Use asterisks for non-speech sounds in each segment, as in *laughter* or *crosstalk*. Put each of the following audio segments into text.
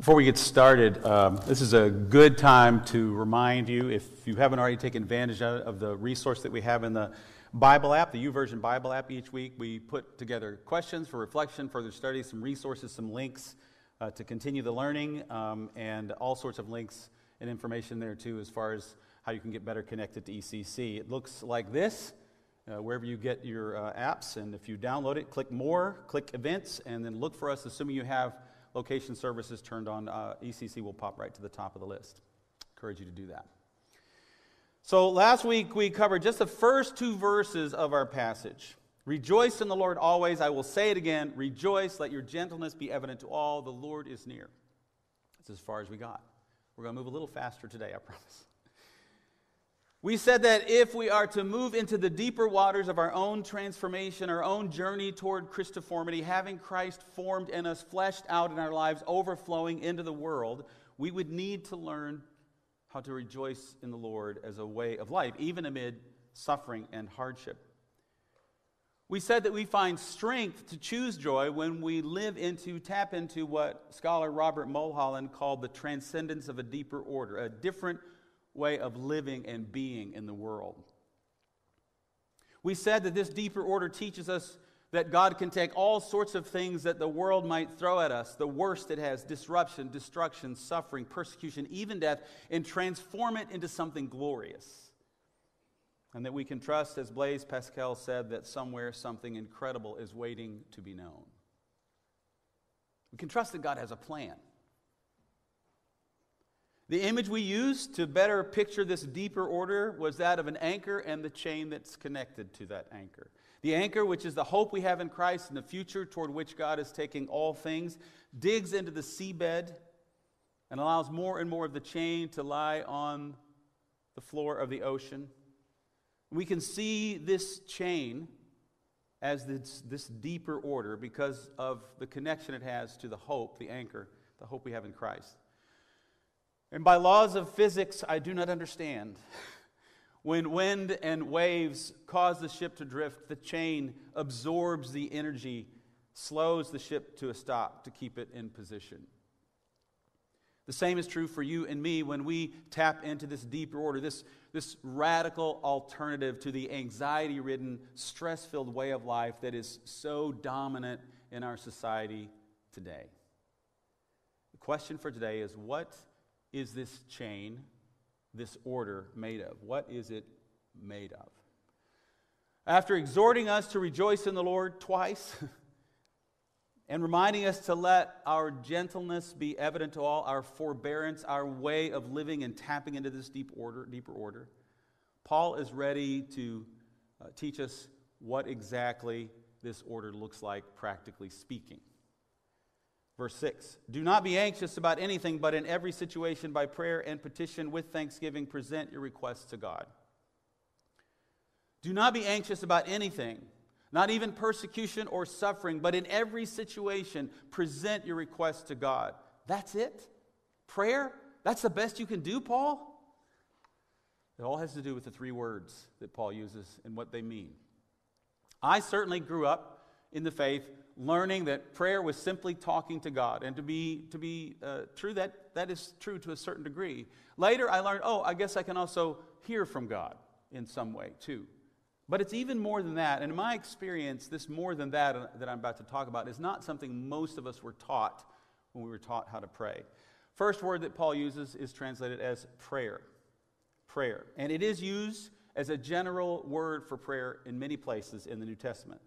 Before we get started, um, this is a good time to remind you, if you haven't already taken advantage of the resource that we have in the Bible app, the YouVersion Bible app, each week we put together questions for reflection, further study, some resources, some links uh, to continue the learning, um, and all sorts of links and information there too as far as how you can get better connected to ECC. It looks like this. Uh, wherever you get your uh, apps, and if you download it, click More, click Events, and then look for us, assuming you have location services turned on, uh, ECC will pop right to the top of the list. Encourage you to do that. So last week we covered just the first two verses of our passage. Rejoice in the Lord always. I will say it again. Rejoice. Let your gentleness be evident to all. The Lord is near. That's as far as we got. We're going to move a little faster today, I promise. We said that if we are to move into the deeper waters of our own transformation, our own journey toward Christiformity, having Christ formed in us, fleshed out in our lives, overflowing into the world, we would need to learn how to rejoice in the Lord as a way of life, even amid suffering and hardship. We said that we find strength to choose joy when we live into, tap into what scholar Robert Mulholland called the transcendence of a deeper order, a different way of living and being in the world. We said that this deeper order teaches us that God can take all sorts of things that the world might throw at us, the worst it has disruption, destruction, suffering, persecution, even death and transform it into something glorious. And that we can trust, as Blaise Pascal said, that somewhere something incredible is waiting to be known. We can trust that God has a plan. The image we used to better picture this deeper order was that of an anchor and the chain that's connected to that anchor. The anchor, which is the hope we have in Christ and the future toward which God is taking all things, digs into the seabed and allows more and more of the chain to lie on the floor of the ocean. We can see this chain as this, this deeper order because of the connection it has to the hope, the anchor, the hope we have in Christ. And by laws of physics, I do not understand. When wind and waves cause the ship to drift, the chain absorbs the energy, slows the ship to a stop to keep it in position. The same is true for you and me when we tap into this deeper order, this, this radical alternative to the anxiety ridden, stress filled way of life that is so dominant in our society today. The question for today is what is this chain, this order made of? What is it made of? After exhorting us to rejoice in the Lord twice, *laughs* and reminding us to let our gentleness be evident to all, our forbearance, our way of living and tapping into this deep order, deeper order, Paul is ready to uh, teach us what exactly this order looks like, practically speaking. Verse 6 Do not be anxious about anything, but in every situation, by prayer and petition with thanksgiving, present your requests to God. Do not be anxious about anything, not even persecution or suffering, but in every situation, present your requests to God. That's it? Prayer? That's the best you can do, Paul? It all has to do with the three words that Paul uses and what they mean. I certainly grew up in the faith learning that prayer was simply talking to God. And to be, to be uh, true, that, that is true to a certain degree. Later, I learned, oh, I guess I can also hear from God in some way, too. But it's even more than that. And in my experience, this more than that uh, that I'm about to talk about is not something most of us were taught when we were taught how to pray. First word that Paul uses is translated as prayer. Prayer. And it is used as a general word for prayer in many places in the New Testament.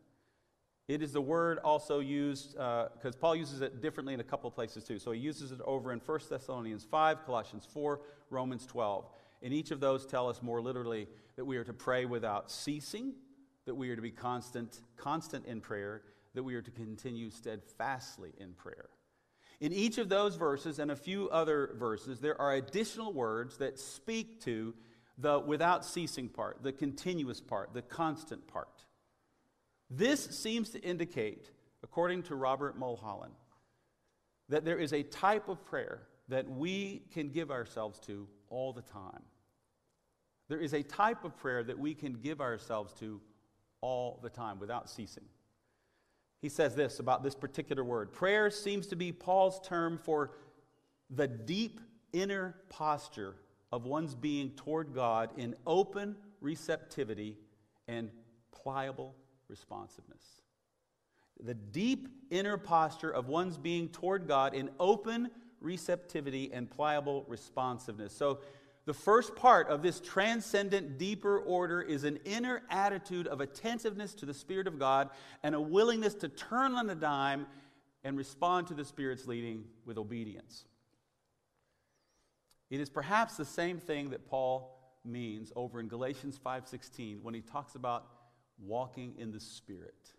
It is the word also used, because uh, Paul uses it differently in a couple places too. So he uses it over in 1 Thessalonians 5, Colossians 4, Romans 12. And each of those tell us more literally that we are to pray without ceasing, that we are to be constant, constant in prayer, that we are to continue steadfastly in prayer. In each of those verses and a few other verses, there are additional words that speak to the without ceasing part, the continuous part, the constant part. This seems to indicate, according to Robert Mulholland, that there is a type of prayer that we can give ourselves to all the time. There is a type of prayer that we can give ourselves to all the time without ceasing. He says this about this particular word Prayer seems to be Paul's term for the deep inner posture of one's being toward God in open receptivity and pliable responsiveness. The deep inner posture of one's being toward God in open receptivity and pliable responsiveness. So, the first part of this transcendent, deeper order is an inner attitude of attentiveness to the Spirit of God and a willingness to turn on a dime and respond to the Spirit's leading with obedience. It is perhaps the same thing that Paul means over in Galatians 5:16 when he talks about walking in the Spirit.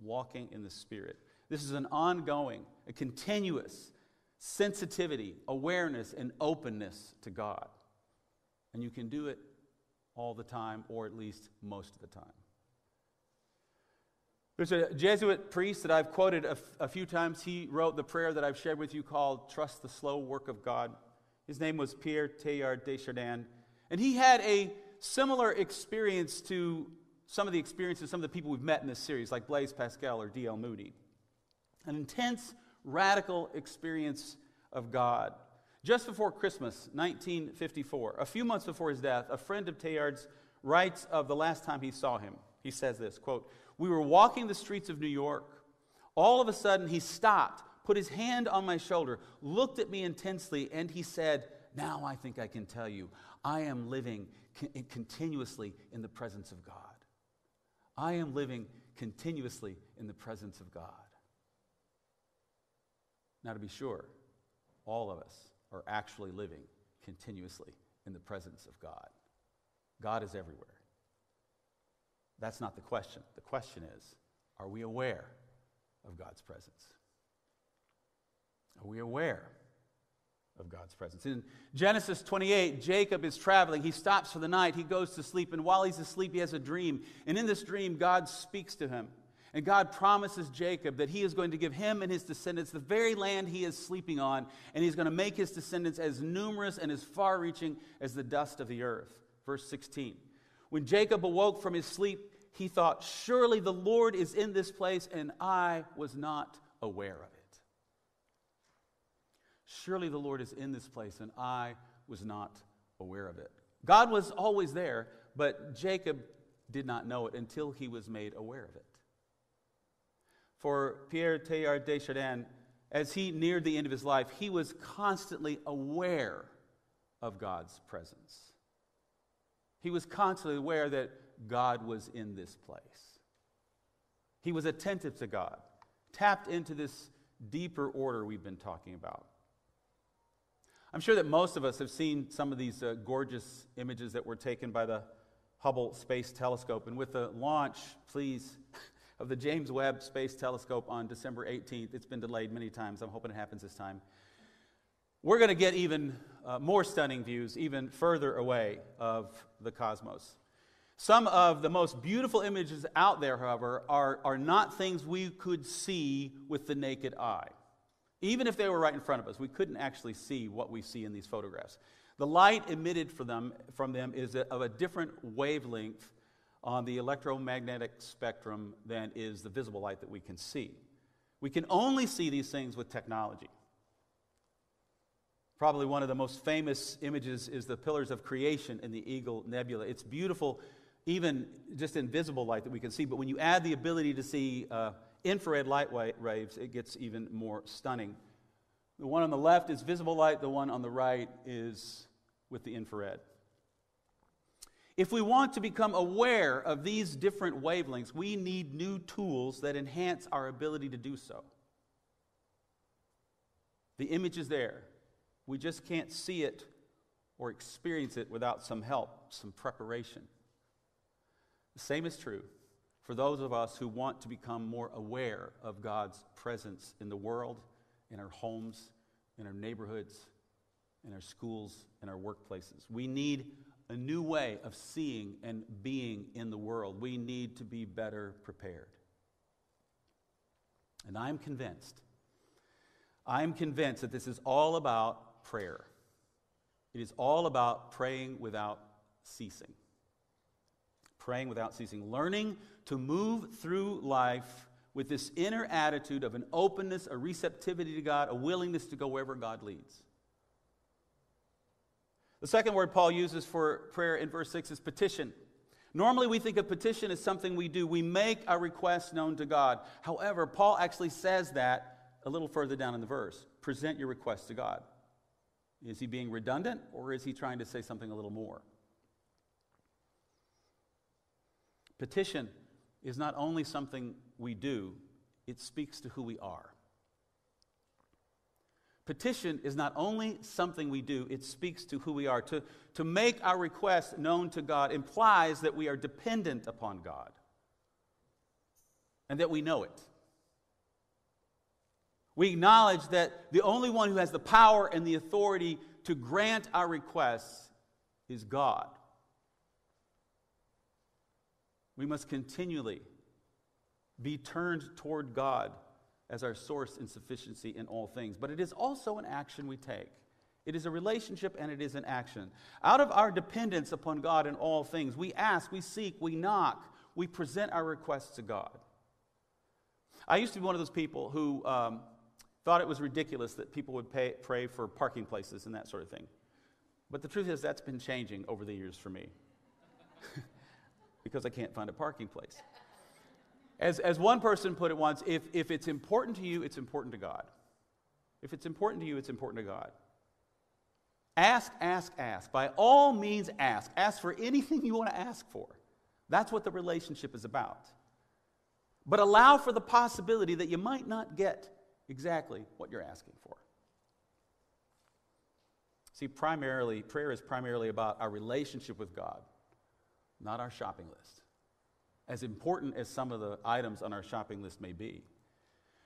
Walking in the Spirit. This is an ongoing, a continuous sensitivity, awareness, and openness to God. And you can do it all the time, or at least most of the time. There's a Jesuit priest that I've quoted a, f- a few times. He wrote the prayer that I've shared with you called Trust the Slow Work of God. His name was Pierre Teilhard de Chardin. And he had a similar experience to some of the experiences, some of the people we've met in this series, like Blaise Pascal or D.L. Moody. An intense, radical experience of God. Just before Christmas, 1954, a few months before his death, a friend of Teilhard's writes of the last time he saw him. He says this quote, We were walking the streets of New York. All of a sudden, he stopped put his hand on my shoulder, looked at me intensely, and he said, Now I think I can tell you, I am living continuously in the presence of God. I am living continuously in the presence of God. Now, to be sure, all of us are actually living continuously in the presence of God. God is everywhere. That's not the question. The question is are we aware of God's presence? Are we aware of God's presence? In Genesis 28, Jacob is traveling. He stops for the night. He goes to sleep. And while he's asleep, he has a dream. And in this dream, God speaks to him. And God promises Jacob that he is going to give him and his descendants the very land he is sleeping on, and he's going to make his descendants as numerous and as far reaching as the dust of the earth. Verse 16. When Jacob awoke from his sleep, he thought, Surely the Lord is in this place, and I was not aware of it. Surely the Lord is in this place, and I was not aware of it. God was always there, but Jacob did not know it until he was made aware of it. For Pierre Teilhard de Chardin, as he neared the end of his life, he was constantly aware of God's presence. He was constantly aware that God was in this place. He was attentive to God, tapped into this deeper order we've been talking about. I'm sure that most of us have seen some of these uh, gorgeous images that were taken by the Hubble Space Telescope. And with the launch, please, of the James Webb Space Telescope on December 18th, it's been delayed many times. I'm hoping it happens this time. We're going to get even uh, more stunning views, even further away of the cosmos. Some of the most beautiful images out there, however, are, are not things we could see with the naked eye. Even if they were right in front of us, we couldn't actually see what we see in these photographs. The light emitted from them, from them is of a different wavelength on the electromagnetic spectrum than is the visible light that we can see. We can only see these things with technology. Probably one of the most famous images is the Pillars of Creation in the Eagle Nebula. It's beautiful, even just in visible light that we can see, but when you add the ability to see uh, infrared light waves, it gets even more stunning. The one on the left is visible light, the one on the right is with the infrared. If we want to become aware of these different wavelengths, we need new tools that enhance our ability to do so. The image is there. We just can't see it or experience it without some help, some preparation. The same is true for those of us who want to become more aware of God's presence in the world, in our homes, in our neighborhoods, in our schools, in our workplaces. We need a new way of seeing and being in the world. We need to be better prepared. And I'm convinced, I'm convinced that this is all about prayer. It is all about praying without ceasing praying without ceasing, learning to move through life with this inner attitude of an openness, a receptivity to God, a willingness to go wherever God leads. The second word Paul uses for prayer in verse 6 is petition. Normally, we think of petition as something we do. We make our request known to God. However, Paul actually says that a little further down in the verse present your request to God. Is he being redundant or is he trying to say something a little more? Petition is not only something we do, it speaks to who we are. Petition is not only something we do, it speaks to who we are. To, to make our request known to God implies that we are dependent upon God and that we know it. We acknowledge that the only one who has the power and the authority to grant our requests is God. We must continually be turned toward God as our source and sufficiency in all things. But it is also an action we take. It is a relationship and it is an action. Out of our dependence upon God in all things, we ask, we seek, we knock, we present our requests to God. I used to be one of those people who um, thought it was ridiculous that people would pay, pray for parking places and that sort of thing. But the truth is, that's been changing over the years for me *laughs* because I can't find a parking place. As, as one person put it once, if, if it's important to you, it's important to God. If it's important to you, it's important to God. Ask, ask, ask. By all means, ask. Ask for anything you want to ask for. That's what the relationship is about. But allow for the possibility that you might not get exactly what you're asking for. See, primarily, prayer is primarily about our relationship with God, not our shopping list as important as some of the items on our shopping list may be.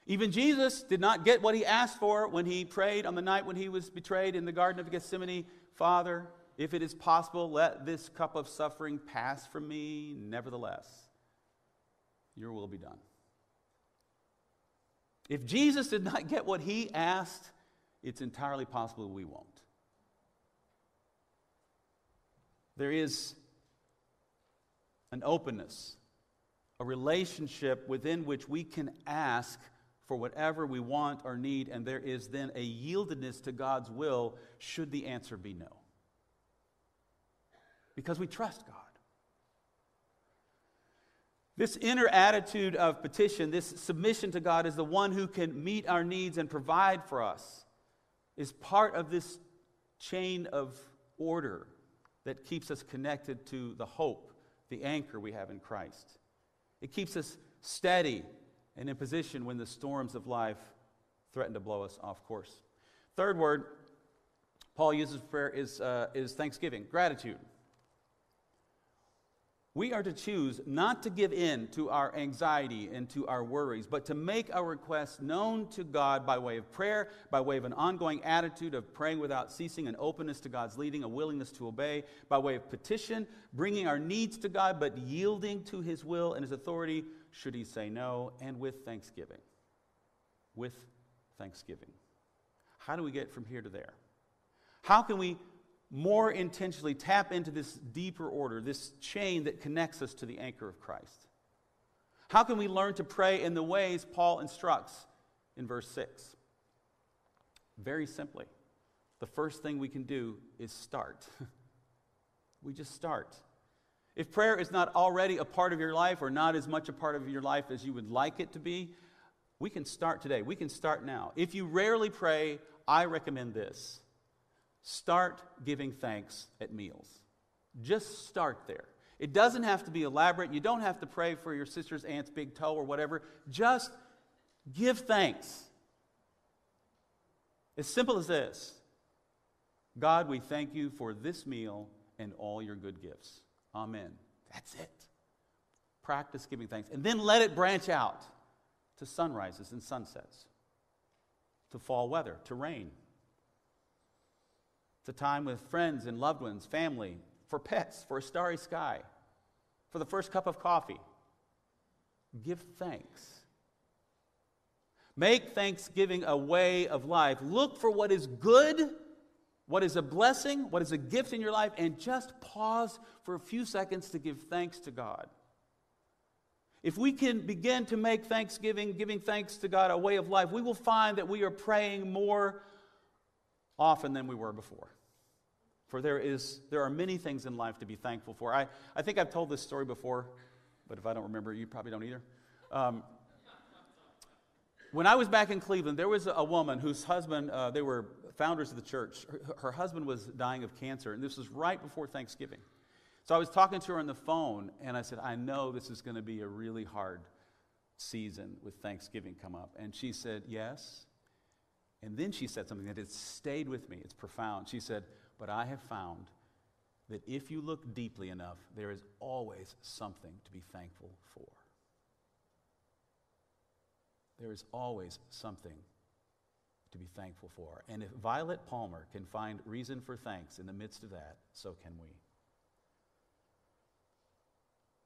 Even Jesus did not get what he asked for when he prayed on the night when he was betrayed in the Garden of Gethsemane Father, if it is possible, let this cup of suffering pass from me. Nevertheless, your will be done. If Jesus did not get what he asked, it's entirely possible we won't. There is an openness a relationship within which we can ask for whatever we want or need, and there is then a yieldedness to God's will should the answer be no. Because we trust God. This inner attitude of petition, this submission to God as the one who can meet our needs and provide for us, is part of this chain of order that keeps us connected to the hope, the anchor we have in Christ. It keeps us steady and in position when the storms of life threaten to blow us off course. Third word Paul uses for prayer is, uh, is thanksgiving, gratitude. We are to choose not to give in to our anxiety and to our worries, but to make our requests known to God by way of prayer, by way of an ongoing attitude of praying without ceasing, an openness to God's leading, a willingness to obey, by way of petition, bringing our needs to God, but yielding to His will and His authority should He say no, and with thanksgiving. With thanksgiving. How do we get from here to there? How can we more intentionally tap into this deeper order, this chain that connects us to the anchor of Christ? How can we learn to pray in the ways Paul instructs in verse 6? Very simply, the first thing we can do is start. *laughs* we just start. If prayer is not already a part of your life or not as much a part of your life as you would like it to be, we can start today. We can start now. If you rarely pray, I recommend this Start giving thanks at meals. Just start there. It doesn't have to be elaborate. You don't have to pray for your sister's aunt's big toe or whatever. Just give thanks. As simple as this God, we thank you for this meal and all your good gifts. Amen. That's it. Practice giving thanks. And then let it branch out to sunrises and sunsets, to fall weather, to rain, it's a time with friends and loved ones, family, for pets, for a starry sky, for the first cup of coffee. Give thanks. Make thanksgiving a way of life. Look for what is good, what is a blessing, what is a gift in your life, and just pause for a few seconds to give thanks to God. If we can begin to make thanksgiving, giving thanks to God, a way of life, we will find that we are praying more often than we were before. For there, is, there are many things in life to be thankful for. I, I think I've told this story before, but if I don't remember, you probably don't either. Um, when I was back in Cleveland, there was a woman whose husband, uh, they were founders of the church. Her, her, husband was dying of cancer, and this was right before Thanksgiving. So I was talking to her on the phone, and I said, I know this is going to be a really hard season with Thanksgiving come up. And she said, Yes. And then she said something that has stayed with me. It's profound. She said, but I have found that if you look deeply enough, there is always something to be thankful for. There is always something to be thankful for. And if Violet Palmer can find reason for thanks in the midst of that, so can we.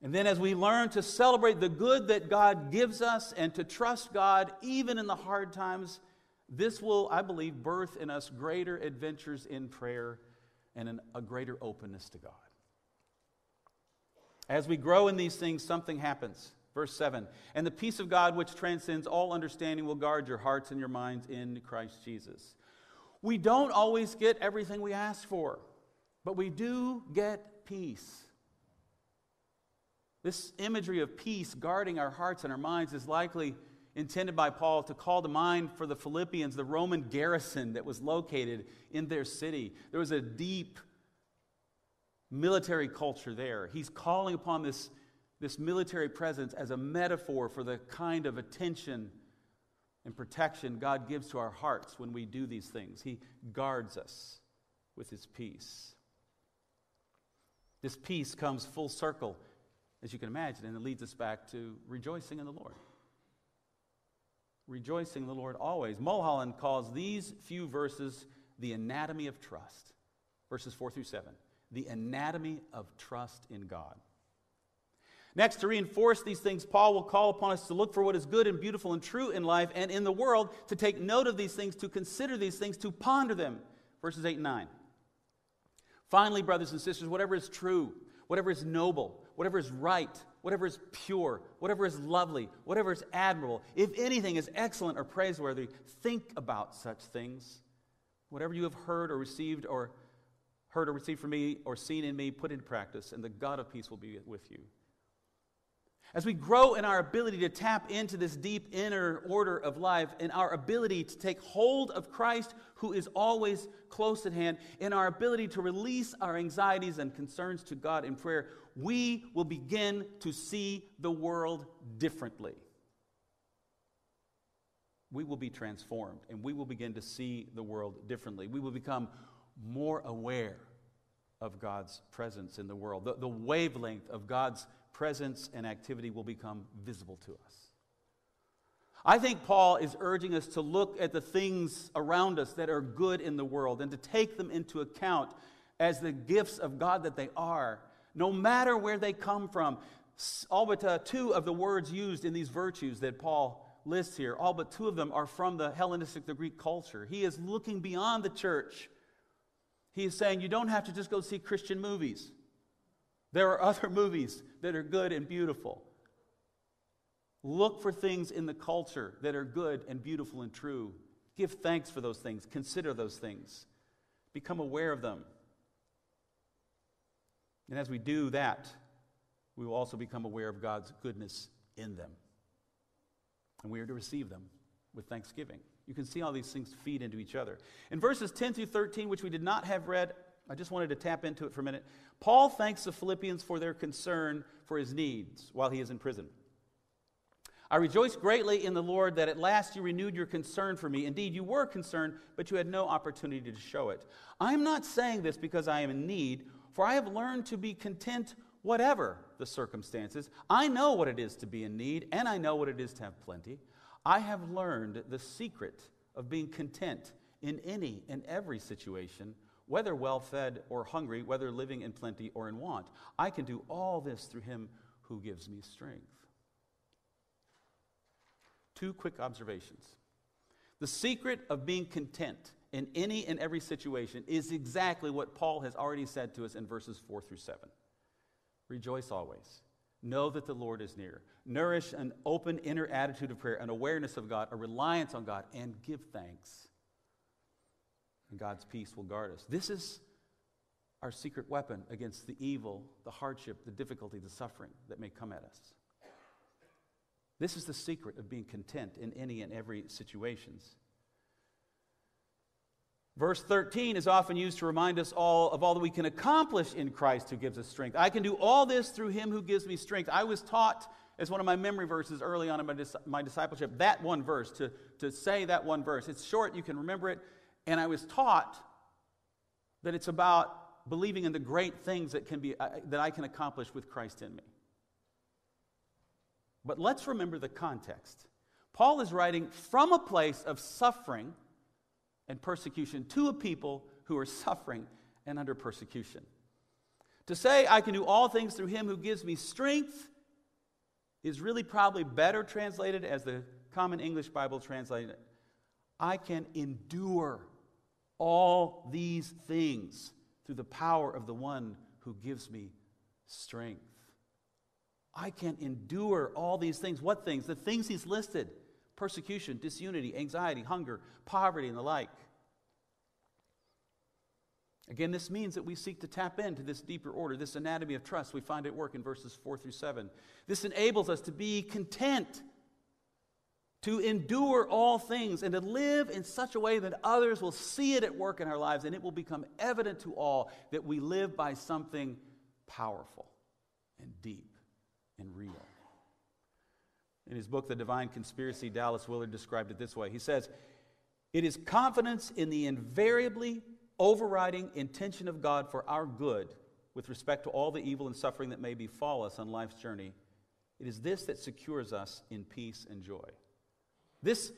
And then, as we learn to celebrate the good that God gives us and to trust God even in the hard times, this will, I believe, birth in us greater adventures in prayer and an, a greater openness to God. As we grow in these things, something happens. Verse 7 And the peace of God, which transcends all understanding, will guard your hearts and your minds in Christ Jesus. We don't always get everything we ask for, but we do get peace. This imagery of peace guarding our hearts and our minds is likely intended by Paul to call to mind for the Philippians the Roman garrison that was located in their city. There was a deep military culture there. He's calling upon this, this military presence as a metaphor for the kind of attention and protection God gives to our hearts when we do these things. He guards us with His peace. This peace comes full circle, as you can imagine, and it leads us back to rejoicing in the Lord rejoicing in the Lord always. Mulholland calls these few verses the anatomy of trust. Verses 4 through 7. The anatomy of trust in God. Next, to reinforce these things, Paul will call upon us to look for what is good and beautiful and true in life and in the world, to take note of these things, to consider these things, to ponder them. Verses 8 and 9. Finally, brothers and sisters, whatever is true, whatever is noble, whatever is right, whatever is pure, whatever is lovely, whatever is admirable, if anything is excellent or praiseworthy, think about such things. Whatever you have heard or received or heard or received from me or seen in me, put into practice, and the God of peace will be with you. As we grow in our ability to tap into this deep inner order of life, in our ability to take hold of Christ, who is always close at hand, in our ability to release our anxieties and concerns to God in prayer, we will begin to see the world differently. We will be transformed and we will begin to see the world differently. We will become more aware of God's presence in the world. The, the wavelength of God's presence and activity will become visible to us. I think Paul is urging us to look at the things around us that are good in the world and to take them into account as the gifts of God that they are, no matter where they come from. All but uh, two of the words used in these virtues that Paul lists here, all but two of them are from the Hellenistic, the Greek culture. He is looking beyond the church. He is saying you don't have to just go see Christian movies. There are *laughs* other movies that are good and beautiful. Look for things in the culture that are good and beautiful and true. Give thanks for those things. Consider those things. Become aware of them. And as we do that, we will also become aware of God's goodness in them. And we are to receive them with thanksgiving. You can see how these things feed into each other. In verses 10 through 13, which we did not have read, I just wanted to tap into it for a minute. Paul thanks the Philippians for their concern for his needs while he is in prison. I rejoice greatly in the Lord that at last you renewed your concern for me. Indeed, you were concerned, but you had no opportunity to show it. I am not saying this because I am in need, for I have learned to be content whatever the circumstances. I know what it is to be in need, and I know what it is to have plenty. I have learned the secret of being content in any and every situation whether well fed or hungry, whether living in plenty or in want. I can do all this through him who gives me strength. Two quick observations. The secret of being content in any and every situation is exactly what Paul has already said to us in verses 4 through 7. Rejoice always. Know that the Lord is near. Nourish an open inner attitude of prayer, an awareness of God, a reliance on God, and give thanks and God's peace will guard us. This is our secret weapon against the evil, the hardship, the difficulty, the suffering that may come at us. This is the secret of being content in any and every situations. Verse 13 is often used to remind us all of all that we can accomplish in Christ who gives us strength. I can do all this through him who gives me strength. I was taught as one of my memory verses early on in my, dis- my discipleship, that one verse, to, to say that one verse. It's short, you can remember it. And I was taught that it's about believing in the great things that, can be, uh, that I can accomplish with Christ in me. But let's remember the context. Paul is writing from a place of suffering and persecution to a people who are suffering and under persecution. To say, I can do all things through him who gives me strength, is really probably better translated as the Common English Bible translated it. I can endure all these things through the power of the one who gives me strength. I can endure all these things. What things? The things he's listed persecution, disunity, anxiety, hunger, poverty, and the like. Again, this means that we seek to tap into this deeper order, this anatomy of trust we find at work in verses 4 through 7. This enables us to be content, to endure all things, and to live in such a way that others will see it at work in our lives, and it will become evident to all that we live by something powerful and deep and real. In his book, The Divine Conspiracy, Dallas Willard described it this way He says, It is confidence in the invariably overriding intention of God for our good with respect to all the evil and suffering that may befall us on life's journey. It is this that secures us in peace and joy. This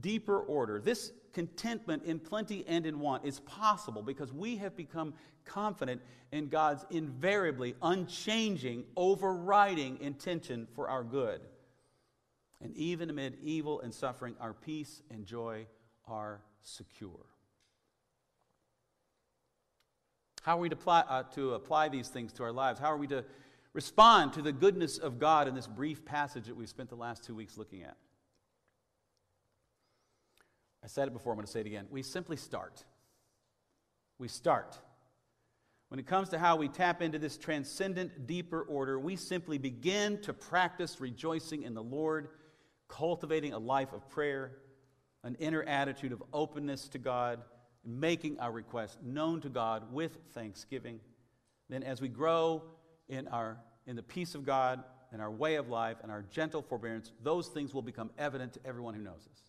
deeper order, this contentment in plenty and in want is possible because we have become confident in God's invariably unchanging, overriding intention for our good. And even amid evil and suffering, our peace and joy are secure. How are we to apply, uh, to apply these things to our lives? How are we to respond to the goodness of God in this brief passage that we've spent the last two weeks looking at? I said it before, I'm going to say it again. We simply start. We start. When it comes to how we tap into this transcendent, deeper order, we simply begin to practice rejoicing in the Lord, cultivating a life of prayer, an inner attitude of openness to God, making our requests known to God with thanksgiving. Then, as we grow in, our, in the peace of God and our way of life and our gentle forbearance, those things will become evident to everyone who knows us.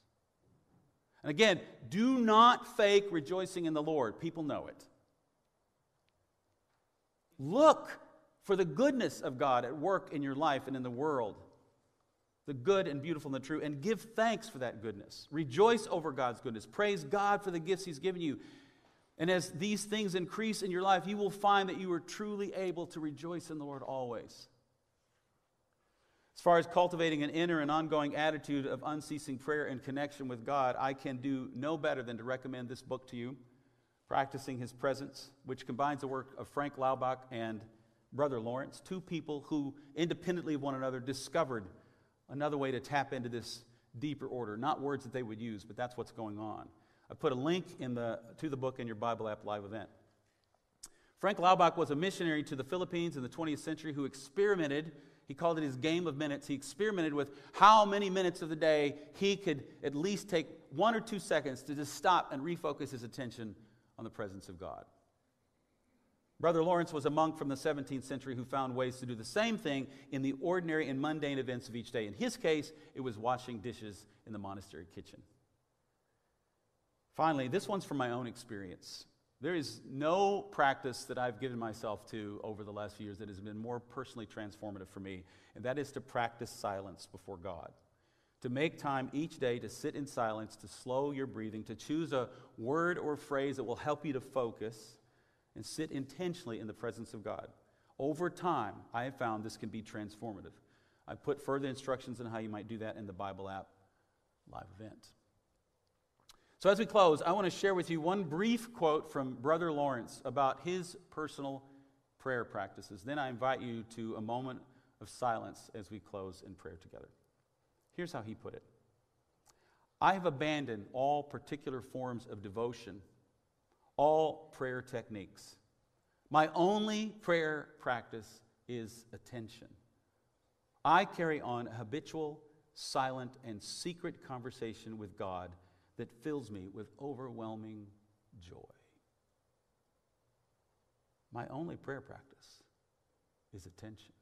And again, do not fake rejoicing in the Lord. People know it. Look for the goodness of God at work in your life and in the world the good and beautiful and the true, and give thanks for that goodness. Rejoice over God's goodness. Praise God for the gifts He's given you. And as these things increase in your life, you will find that you are truly able to rejoice in the Lord always. As far as cultivating an inner and ongoing attitude of unceasing prayer and connection with God, I can do no better than to recommend this book to you, Practicing His Presence, which combines the work of Frank Laubach and Brother Lawrence, two people who, independently of one another, discovered another way to tap into this deeper order. Not words that they would use, but that's what's going on. I put a link in the, to the book in your Bible app live event. Frank Laubach was a missionary to the Philippines in the 20th century who experimented, he called it his game of minutes. He experimented with how many minutes of the day he could at least take one or two seconds to just stop and refocus his attention on the presence of God. Brother Lawrence was a monk from the 17th century who found ways to do the same thing in the ordinary and mundane events of each day. In his case, it was washing dishes in the monastery kitchen. Finally, this one's from my own experience. There is no practice that I've given myself to over the last few years that has been more personally transformative for me, and that is to practice silence before God. To make time each day to sit in silence, to slow your breathing, to choose a word or phrase that will help you to focus and sit intentionally in the presence of God. Over time, I have found this can be transformative. I put further instructions on how you might do that in the Bible app live event. So, as we close, I want to share with you one brief quote from Brother Lawrence about his personal prayer practices. Then I invite you to a moment of silence as we close in prayer together. Here's how he put it I have abandoned all particular forms of devotion all prayer techniques. My only prayer practice is attention. I carry on a habitual, silent, and secret conversation with God that fills me with overwhelming joy. My only prayer practice is attention.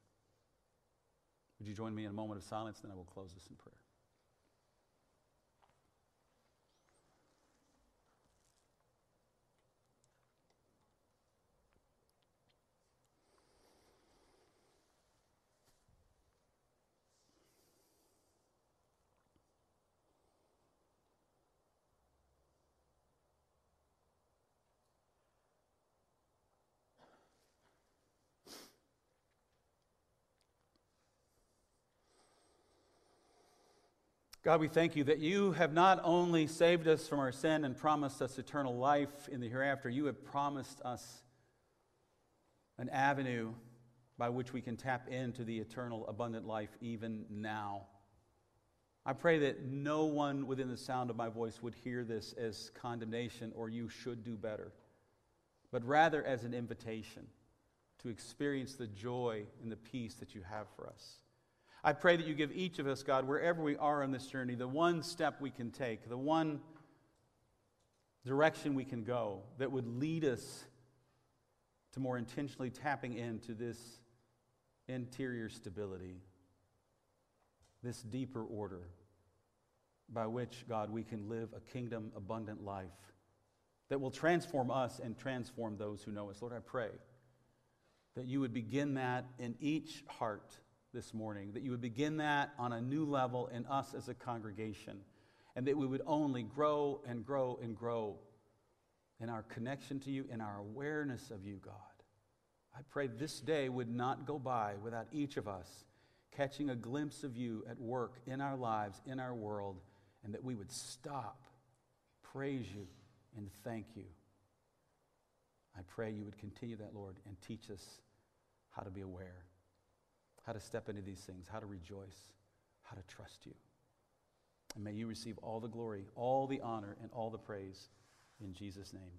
Would you join me in a moment of silence? Then I will close this in prayer. God, we thank you that you have not only saved us from our sin and promised us eternal life in the hereafter, you have promised us an avenue by which we can tap into the eternal abundant life even now. I pray that no one within the sound of my voice would hear this as condemnation or you should do better, but rather as an invitation to experience the joy and the peace that you have for us. I pray that you give each of us, God, wherever we are on this journey, the one step we can take, the one direction we can go that would lead us to more intentionally tapping into this interior stability, this deeper order by which, God, we can live a kingdom abundant life that will transform us and transform those who know us. Lord, I pray that you would begin that in each heart this morning, that you would begin that on a new level in us as a congregation, and that we would only grow and grow and grow in our connection to you, in our awareness of you, God. I pray this day would not go by without each of us catching a glimpse of you at work in our lives, in our world, and that we would stop, praise you, and thank you. I pray you would continue that, Lord, and teach us how to be aware how to step into these things, how to rejoice, how to trust you. And may you receive all the glory, all the honor, and all the praise in Jesus' name.